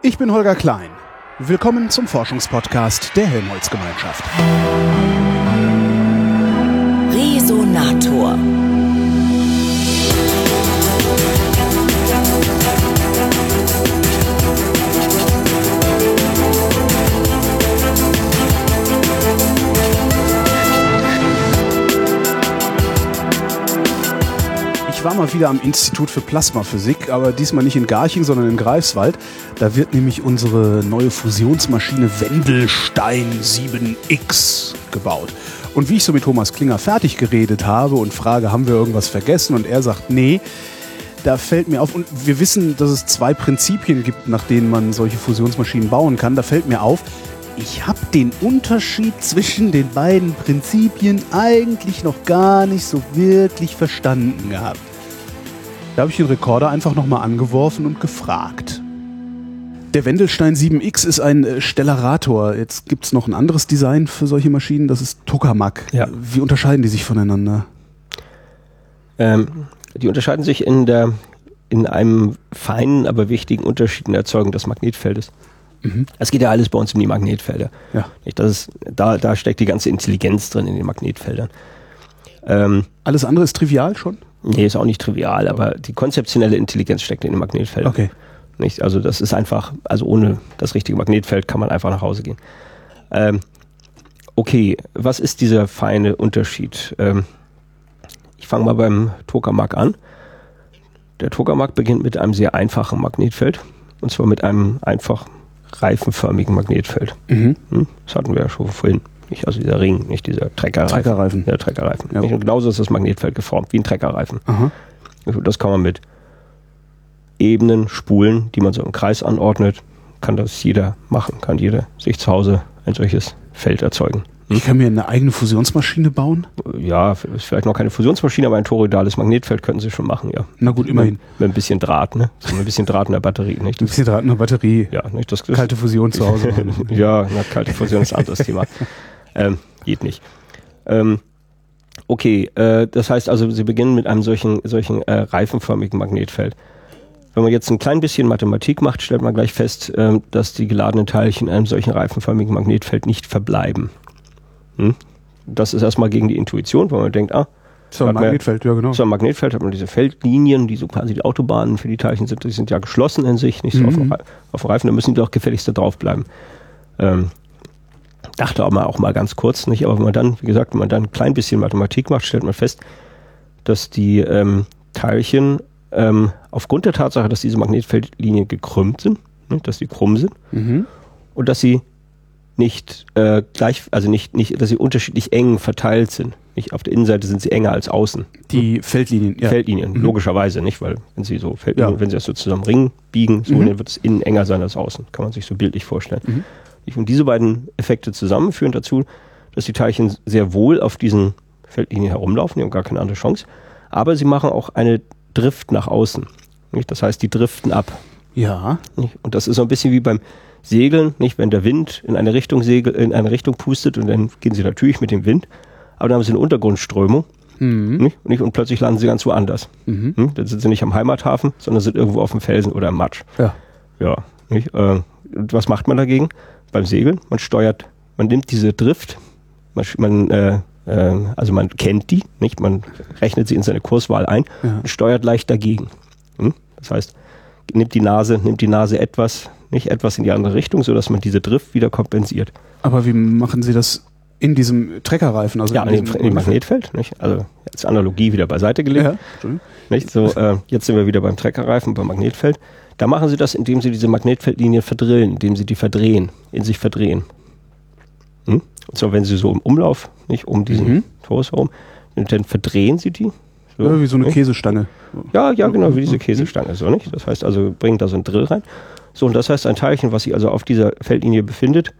Ich bin Holger Klein. Willkommen zum Forschungspodcast der Helmholtz-Gemeinschaft. Resonator. Mal wieder am Institut für Plasmaphysik, aber diesmal nicht in Garching, sondern in Greifswald. Da wird nämlich unsere neue Fusionsmaschine Wendelstein 7X gebaut. Und wie ich so mit Thomas Klinger fertig geredet habe und frage, haben wir irgendwas vergessen? Und er sagt, nee. Da fällt mir auf, und wir wissen, dass es zwei Prinzipien gibt, nach denen man solche Fusionsmaschinen bauen kann. Da fällt mir auf, ich habe den Unterschied zwischen den beiden Prinzipien eigentlich noch gar nicht so wirklich verstanden gehabt. Da habe ich den Rekorder einfach nochmal angeworfen und gefragt. Der Wendelstein 7X ist ein äh, Stellarator. Jetzt gibt es noch ein anderes Design für solche Maschinen, das ist Tokamak. Ja. Wie unterscheiden die sich voneinander? Ähm, die unterscheiden sich in, der, in einem feinen, aber wichtigen Unterschied in der Erzeugung des Magnetfeldes. Es geht ja alles bei uns um die Magnetfelder. Ja. Nicht, Das ist, da, da steckt die ganze Intelligenz drin in den Magnetfeldern. Ähm, Alles andere ist trivial schon? Nee, ist auch nicht trivial, aber die konzeptionelle Intelligenz steckt in den Magnetfeldern. Okay. Nicht? Also das ist einfach, also ohne das richtige Magnetfeld kann man einfach nach Hause gehen. Ähm, okay, was ist dieser feine Unterschied? Ähm, ich fange mal beim Tokamak an. Der Tokamak beginnt mit einem sehr einfachen Magnetfeld und zwar mit einem einfach reifenförmigen Magnetfeld. Mhm. Hm? Das hatten wir ja schon vorhin. Nicht, also dieser Ring, nicht dieser Treckerreifen. Treckerreifen. Ja, Treckerreifen. Ja. Und genauso ist das Magnetfeld geformt, wie ein Treckerreifen. Aha. Das kann man mit Ebenen, Spulen, die man so im Kreis anordnet, kann das jeder machen, kann jeder sich zu Hause ein solches Feld erzeugen. Ich kann mir eine eigene Fusionsmaschine bauen? Ja, ist vielleicht noch keine Fusionsmaschine, aber ein toroidales Magnetfeld könnten sie schon machen, ja. Na gut, immerhin. Mit, mit ein bisschen Draht, ne? So mit ein bisschen Draht in der Batterie, nicht? Ein bisschen Draht in der Batterie. Ja, nicht? Das, das Kalte Fusion zu Hause. ja, na, kalte Fusion ist ein anderes Thema. Ähm, geht nicht. Ähm, okay, äh, das heißt also, Sie beginnen mit einem solchen, solchen äh, reifenförmigen Magnetfeld. Wenn man jetzt ein klein bisschen Mathematik macht, stellt man gleich fest, ähm, dass die geladenen Teilchen in einem solchen reifenförmigen Magnetfeld nicht verbleiben. Hm? Das ist erstmal gegen die Intuition, weil man denkt, ah, So ein Magnetfeld, ja genau. so ein Magnetfeld hat man diese Feldlinien, die so quasi die Autobahnen für die Teilchen sind, die sind ja geschlossen in sich, nicht so Mhm. Auf dem Reifen, da müssen die doch gefälligst da drauf bleiben. Ähm, dachte auch mal, auch mal ganz kurz, nicht? Aber wenn man dann, wie gesagt, wenn man dann ein klein bisschen Mathematik macht, stellt man fest, dass die ähm, Teilchen ähm, aufgrund der Tatsache, dass diese Magnetfeldlinien gekrümmt sind, ne, dass die krumm sind Mhm. und dass sie nicht äh, gleich, also nicht, nicht, dass sie unterschiedlich eng verteilt sind. Nicht auf der Innenseite sind sie enger als außen. Die Feldlinien, ja. Feldlinien, Mhm. logischerweise nicht, weil wenn sie so Feldlinien, Ja. wenn sie das so zusammen Ring biegen, so, Mhm. dann wird es innen enger sein als außen. Kann man sich so bildlich vorstellen. Und diese beiden Effekte zusammen führen dazu, dass die Teilchen sehr wohl auf diesen Feldlinien herumlaufen, die haben gar keine andere Chance. Aber sie machen auch eine Drift nach außen. Nicht? Das heißt, die driften ab. Ja. Nicht? Und das ist so ein bisschen wie beim Segeln, nicht? Wenn der Wind in eine Richtung segel, in eine Richtung pustet und dann gehen sie natürlich mit dem Wind, aber dann haben sie eine Untergrundströmung, Mhm. nicht? Nicht? Und plötzlich landen sie ganz woanders. Mhm. Hm? Dann sind sie nicht am Heimathafen, sondern sind irgendwo auf dem Felsen oder im Matsch. Ja. Ja. Äh, und was macht man dagegen? Beim Segeln, man steuert, man nimmt diese Drift, man, äh, äh, also man kennt die, nicht? Man rechnet sie in seine Kurswahl ein Ja. und steuert leicht dagegen. Hm? Das heißt, nimmt die Nase, nimmt die Nase etwas, nicht etwas in die andere Richtung, sodass man diese Drift wieder kompensiert. Aber wie machen Sie das in diesem Treckerreifen? Also Ja, in dem, diesem in dem Magnetfeld, nicht? Also jetzt Analogie wieder beiseite gelegt. Ja. Nicht? So, äh, jetzt sind wir wieder beim Treckerreifen, beim Magnetfeld. Da machen sie das, indem sie diese Magnetfeldlinien verdrillen, indem sie die verdrehen, in sich verdrehen. Hm? Und zwar, wenn sie so im Umlauf, nicht um diesen Mhm. Torus herum, dann verdrehen sie die. Ja, wie so eine nicht? Käsestange. Ja, ja, genau, wie diese Käsestange, so nicht? Das heißt also, bringen da so ein Drill rein. So, und das heißt, ein Teilchen, was sich also auf dieser Feldlinie befindet,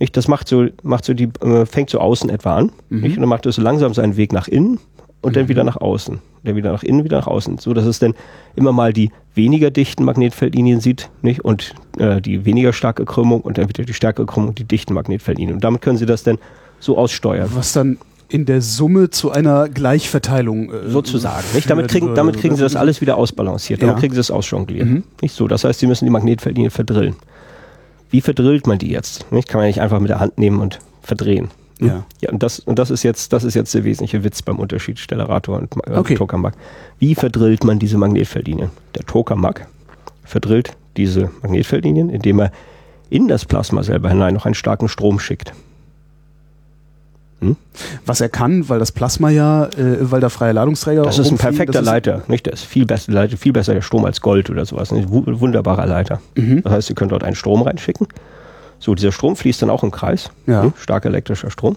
nicht, das macht so, macht so die, äh, fängt so außen etwa an, Mhm. nicht? Und dann macht es so langsam seinen Weg nach innen und dann wieder nach außen. Dann wieder nach innen, wieder nach außen. So dass es dann immer mal die weniger dichten Magnetfeldlinien sieht, nicht? Und äh, die weniger starke Krümmung und dann wieder die stärkere Krümmung und die dichten Magnetfeldlinien. Und damit können sie das dann so aussteuern. Was dann in der Summe zu einer Gleichverteilung äh, sozusagen. Nicht? Damit, kriegen, damit kriegen sie das alles wieder ausbalanciert. Damit Ja. kriegen sie das ausjongliert. Mhm. Nicht so. Das heißt, sie müssen die Magnetfeldlinie verdrillen. Wie verdrillt man die jetzt? Nicht? Kann man nicht einfach mit der Hand nehmen und verdrehen. Ja. Ja, und das, und das ist jetzt, das ist jetzt der wesentliche Witz beim Unterschied Stellarator und äh, Okay. Tokamak. Wie verdrillt man diese Magnetfeldlinien? Der Tokamak verdrillt diese Magnetfeldlinien, indem er in das Plasma selber hinein noch einen starken Strom schickt. Was er kann, weil das Plasma ja, äh, weil da freie Ladungsträger Das ist ein perfekter das Leiter, nicht? Der ist viel besser, Leiter, viel besser der Strom als Gold oder sowas. Ein wu- wunderbarer Leiter. Mhm. Das heißt, Sie können dort einen Strom reinschicken. So, dieser Strom fließt dann auch im Kreis. Ja. Hm, starker elektrischer Strom.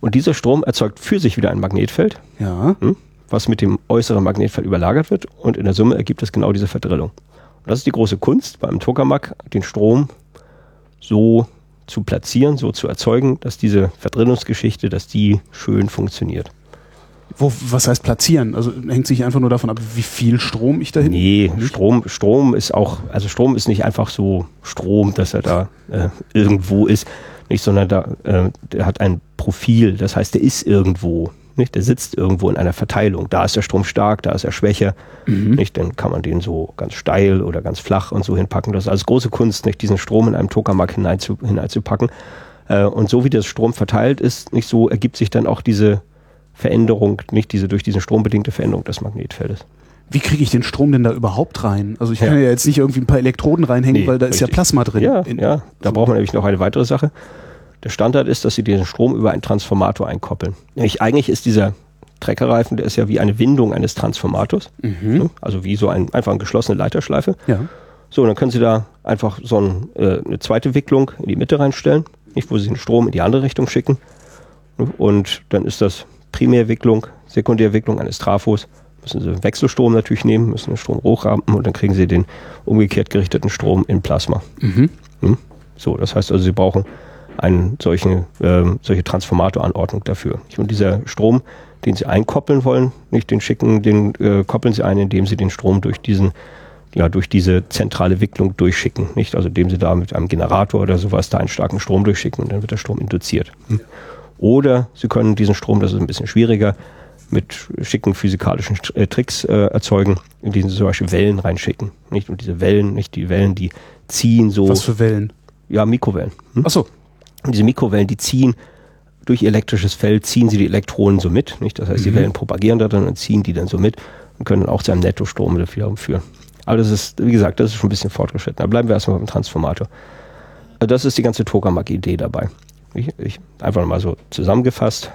Und dieser Strom erzeugt für sich wieder ein Magnetfeld, Ja. hm, was mit dem äußeren Magnetfeld überlagert wird. Und in der Summe ergibt es genau diese Verdrillung. Und das ist die große Kunst beim Tokamak, den Strom so zu platzieren, so zu erzeugen, dass diese Verdrillungsgeschichte, dass die schön funktioniert. Wo, was heißt platzieren? Also hängt sich einfach nur davon ab, wie viel Strom ich da hinten. Nee, Strom, Strom ist auch, also Strom ist nicht einfach so Strom, dass er da äh, irgendwo ist, nicht, sondern da, äh, der hat ein Profil, das heißt, der ist irgendwo, nicht, der sitzt irgendwo in einer Verteilung. Da ist der Strom stark, da ist er schwächer, nicht, dann kann man den so ganz steil oder ganz flach und so hinpacken. Das ist als große Kunst, nicht, diesen Strom in einem Tokamak hineinzu, hineinzupacken. Äh, und so wie der Strom verteilt ist, nicht so ergibt sich dann auch diese Veränderung, nicht diese durch diesen Strom bedingte Veränderung des Magnetfeldes. Wie kriege ich den Strom denn da überhaupt rein? Also ich Ja. kann ja jetzt nicht irgendwie ein paar Elektroden reinhängen, Nee, weil da ist ja richtig. Plasma drin. Ja, In- ja, da braucht man nämlich noch eine weitere Sache. Der Standard ist, dass Sie den Strom über einen Transformator einkoppeln. Nämlich eigentlich ist dieser Treckerreifen, der ist ja wie eine Windung eines Transformators. Mhm. Also wie so ein, einfach eine geschlossene Leiterschleife. Ja. So, und dann können Sie da einfach so ein, äh, eine zweite Wicklung in die Mitte reinstellen, nicht, wo Sie den Strom in die andere Richtung schicken. Und dann ist das Primärwicklung, Sekundärwicklung eines Trafos. Müssen Sie einen Wechselstrom natürlich nehmen, müssen den Strom hochrampen und dann kriegen Sie den umgekehrt gerichteten Strom in Plasma. Mhm. Hm? So, das heißt also, Sie brauchen eine solche, ähm, solche Transformatoranordnung dafür. Und dieser Strom, den Sie einkoppeln wollen, nicht den schicken, den äh, koppeln Sie ein, indem Sie den Strom durch diesen ja, durch diese zentrale Wicklung durchschicken, nicht? Also indem Sie da mit einem Generator oder sowas da einen starken Strom durchschicken und dann wird der Strom induziert. Hm? Oder Sie können diesen Strom, das ist ein bisschen schwieriger, mit schicken physikalischen äh, Tricks äh, erzeugen, indem Sie zum Beispiel Wellen reinschicken, nicht? Und diese Wellen, nicht die Wellen, die ziehen so, Was für Wellen? ja, Mikrowellen. Hm? Achso. Und diese Mikrowellen, die ziehen durch ihr elektrisches Feld, ziehen sie die Elektronen so mit. Nicht? Das heißt, die Mhm. Wellen propagieren da drin und ziehen die dann so mit und können dann auch zu einem Nettostrom wiederum führen. Aber das ist, wie gesagt, das ist schon ein bisschen fortgeschritten. Da bleiben wir erstmal beim Transformator. Also Das ist die ganze Tokamak-Idee dabei. Ich, ich, einfach mal so zusammengefasst.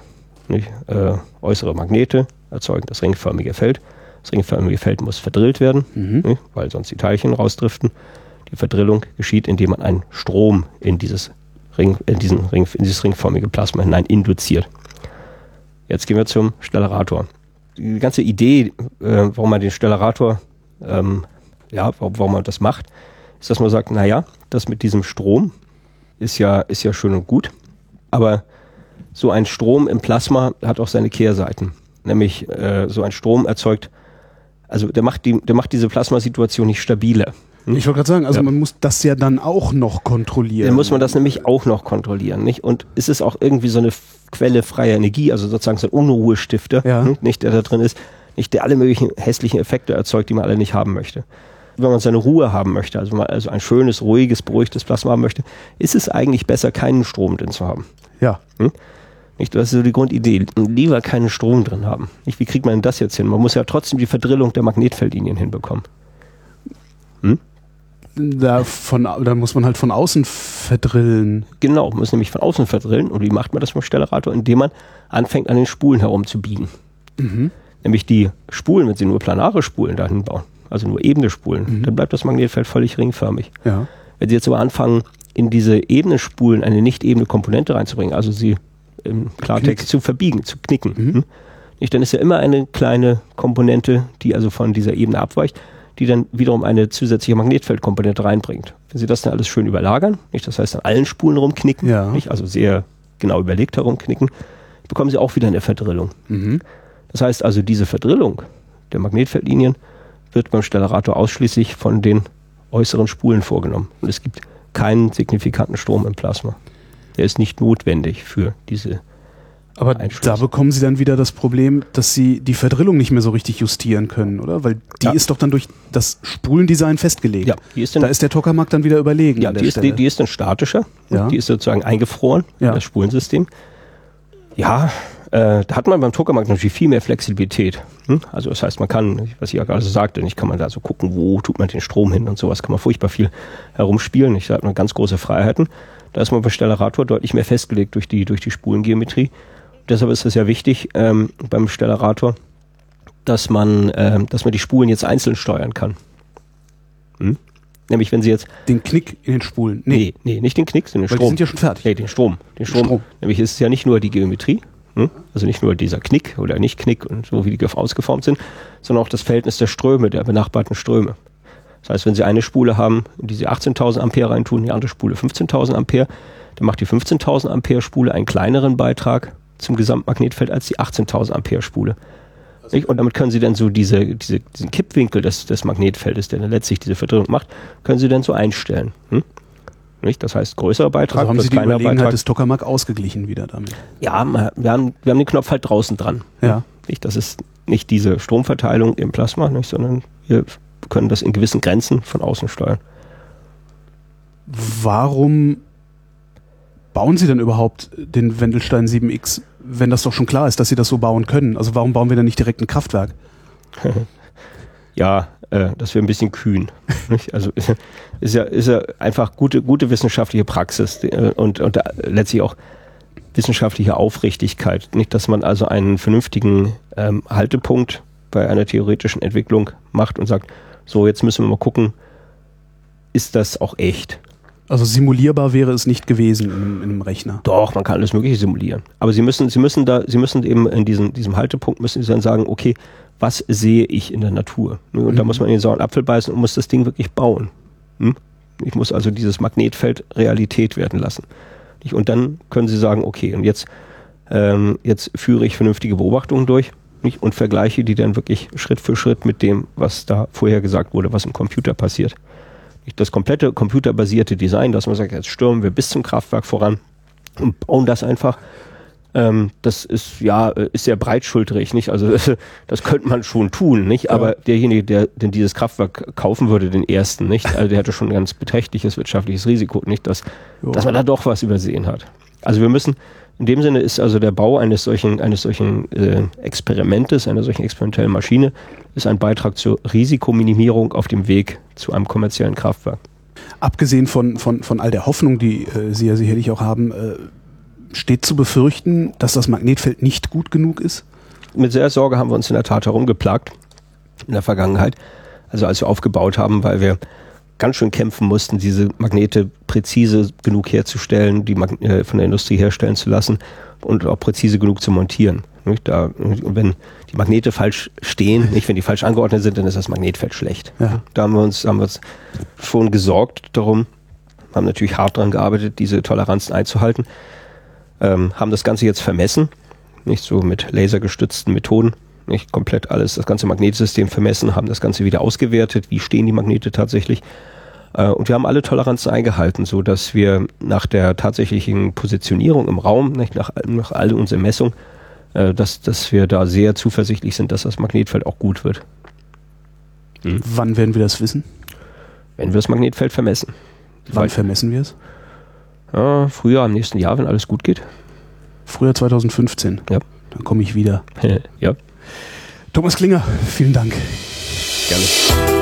Nicht? Äh, äußere Magnete erzeugen das ringförmige Feld. Das ringförmige Feld muss verdrillt werden, Mhm. nicht? weil sonst die Teilchen rausdriften. Die Verdrillung geschieht, indem man einen Strom in dieses, Ring, in diesen Ring, in dieses ringförmige Plasma hinein induziert. Jetzt gehen wir zum Stellarator. Die ganze Idee, äh, warum man den Stellarator, ähm, ja, warum, warum man das macht, ist, dass man sagt, naja, das mit diesem Strom ist ja, ist ja schön und gut, aber so ein Strom im Plasma hat auch seine Kehrseiten. Nämlich äh, so ein Strom erzeugt, also der macht, die, der macht diese Plasmasituation nicht stabiler. Ich wollte gerade sagen, also Ja. man muss das ja dann auch noch kontrollieren. Dann muss man das nämlich auch noch kontrollieren, nicht? Und ist es auch irgendwie so eine Quelle freier Energie, also sozusagen so ein Unruhestifter, Ja. hm, nicht, der da drin ist, nicht der alle möglichen hässlichen Effekte erzeugt, die man alle nicht haben möchte. Wenn man seine Ruhe haben möchte, also mal also ein schönes, ruhiges, beruhigtes Plasma haben möchte, ist es eigentlich besser, keinen Strom drin zu haben. Ja. Nicht? Das ist so die Grundidee. Lieber keinen Strom drin haben. Nicht? Wie kriegt man denn das jetzt hin? Man muss ja trotzdem die Verdrillung der Magnetfeldlinien hinbekommen. Da, von, da muss man halt von außen verdrillen. Genau, man muss nämlich von außen verdrillen. Und wie macht man das mit dem Stellarator? Indem man anfängt, an den Spulen herumzubiegen. Mhm. Nämlich die Spulen, wenn Sie nur planare Spulen dahin bauen, also nur ebene Spulen, Mhm. dann bleibt das Magnetfeld völlig ringförmig. Ja. Wenn Sie jetzt aber anfangen, in diese ebene Spulen eine nicht ebene Komponente reinzubringen, also sie im Klartext Knick. zu verbiegen, zu knicken, Mhm. hm? nicht, dann ist ja immer eine kleine Komponente, die also von dieser Ebene abweicht, die dann wiederum eine zusätzliche Magnetfeldkomponente reinbringt. Wenn Sie das dann alles schön überlagern, nicht, das heißt an allen Spulen rumknicken, Ja. nicht, also sehr genau überlegt herumknicken, bekommen Sie auch wieder eine Verdrillung. Mhm. Das heißt also, diese Verdrillung der Magnetfeldlinien wird beim Stellarator ausschließlich von den äußeren Spulen vorgenommen. Und es gibt keinen signifikanten Strom im Plasma. Der ist nicht notwendig für diese Aber da bekommen Sie dann wieder das Problem, dass Sie die Verdrillung nicht mehr so richtig justieren können, oder? Weil die ja. ist doch dann durch das Spulendesign festgelegt. Ja, die ist da ist der Tokamak dann wieder überlegen. Ja, die ist, die, die ist, dann statischer. Ja. Die ist sozusagen eingefroren, ja. das Spulensystem. Ja, äh, da hat man beim Tokamak natürlich viel mehr Flexibilität. Hm? Also das heißt, man kann, was ich ja gerade so sagte, nicht kann man da so gucken, wo tut man den Strom hin und sowas, kann man furchtbar viel herumspielen. Ich habe ganz große Freiheiten. Da ist man bei Stellarator deutlich mehr festgelegt durch die, durch die Spulengeometrie deshalb ist es ja wichtig ähm, beim Stellarator, dass man, äh, dass man die Spulen jetzt einzeln steuern kann. Hm? Nämlich wenn Sie jetzt den Knick in den Spulen. Nee, nee, nee nicht den Knick, sondern den Weil Strom. Die sind ja schon fertig. Nee, den Strom. Den Strom. Strom. Nämlich ist es ja nicht nur die Geometrie? Also nicht nur dieser Knick oder nicht Knick und so wie die ausgeformt sind, sondern auch das Verhältnis der Ströme, der benachbarten Ströme. Das heißt, wenn Sie eine Spule haben, in die Sie 18.000 Ampere reintun, die andere Spule 15.000 Ampere, dann macht die 15.000 Ampere Spule einen kleineren Beitrag zum Gesamtmagnetfeld als die 18.000 Ampere Spule. Nicht? Und damit können Sie dann so diese, diese, diesen Kippwinkel des, des Magnetfeldes, der dann letztlich diese Verdrehung macht, können Sie dann so einstellen. Hm? Nicht? Das heißt, größerer Beitrag also haben Sie die Überlegenheit Beitrag. des Tokamak ausgeglichen wieder damit? Ja, wir haben, wir haben den Knopf halt draußen dran. Ja. Nicht? Das ist nicht diese Stromverteilung im Plasma, nicht? sondern wir können das in gewissen Grenzen von außen steuern. Warum bauen Sie denn überhaupt den Wendelstein 7X wenn das doch schon klar ist, dass sie das so bauen können. Also warum bauen wir dann nicht direkt ein Kraftwerk? ja, äh, das wäre ein bisschen kühn. also ist ja, ist ja einfach gute, gute wissenschaftliche Praxis äh, und, und letztlich auch wissenschaftliche Aufrichtigkeit. Nicht, dass man also einen vernünftigen ähm, Haltepunkt bei einer theoretischen Entwicklung macht und sagt, so jetzt müssen wir mal gucken, ist das auch echt? Also simulierbar wäre es nicht gewesen in, in, einem Rechner. Doch, man kann alles Mögliche simulieren. Aber Sie müssen, Sie müssen da, Sie müssen eben in diesem, diesem Haltepunkt müssen Sie dann sagen, okay, was sehe ich in der Natur? Und mhm. da muss man in den sauren Apfel beißen und muss das Ding wirklich bauen. Hm? Ich muss also dieses Magnetfeld Realität werden lassen. Und dann können Sie sagen, okay, und jetzt, ähm, jetzt führe ich vernünftige Beobachtungen durch und vergleiche die dann wirklich Schritt für Schritt mit dem, was da vorher gesagt wurde, was im Computer passiert das komplette computerbasierte Design, dass man sagt, jetzt stürmen wir bis zum Kraftwerk voran und bauen das einfach. Ähm, das ist ja äh, ist sehr breitschulterig, nicht? Also das könnte man schon tun, nicht? Ja. Aber derjenige, der denn dieses Kraftwerk kaufen würde, den ersten, nicht? Also der hatte schon ein ganz beträchtliches wirtschaftliches Risiko, nicht, dass, dass man da doch was übersehen hat. Also wir müssen in dem Sinne ist also der Bau eines solchen, eines solchen äh, Experimentes, einer solchen experimentellen Maschine, ist ein Beitrag zur Risikominimierung auf dem Weg zu einem kommerziellen Kraftwerk. Abgesehen von, von, von all der Hoffnung, die äh, Sie ja sicherlich auch haben, äh, steht zu befürchten, dass das Magnetfeld nicht gut genug ist? Mit sehr Sorge haben wir uns in der Tat herumgeplagt in der Vergangenheit. Also als wir aufgebaut haben, weil wir ganz schön kämpfen mussten, diese Magnete präzise genug herzustellen, die Mag äh, von der Industrie herstellen zu lassen und auch präzise genug zu montieren. Nicht? Da, wenn die Magnete falsch stehen, nicht wenn die falsch angeordnet sind, dann ist das Magnetfeld schlecht. Ja. Da haben wir uns, haben wir uns schon gesorgt darum, haben natürlich hart daran gearbeitet, diese Toleranzen einzuhalten, ähm, haben das Ganze jetzt vermessen, nicht so mit lasergestützten Methoden nicht komplett alles, das ganze Magnetsystem vermessen, haben das Ganze wieder ausgewertet, wie stehen die Magnete tatsächlich. Äh, und wir haben alle Toleranzen eingehalten, so dass wir nach der tatsächlichen Positionierung im Raum, nicht nach, nach all unseren Messungen, äh, dass, dass wir da sehr zuversichtlich sind, dass das Magnetfeld auch gut wird. Hm. Wann werden wir das wissen? Wenn wir das Magnetfeld vermessen. Wann Weil, vermessen wir es? Ja, früher, am nächsten Jahr, wenn alles gut geht. Früher 2015. Ja. Dann komme ich wieder. ja. Thomas Klinger, vielen Dank. Gerne.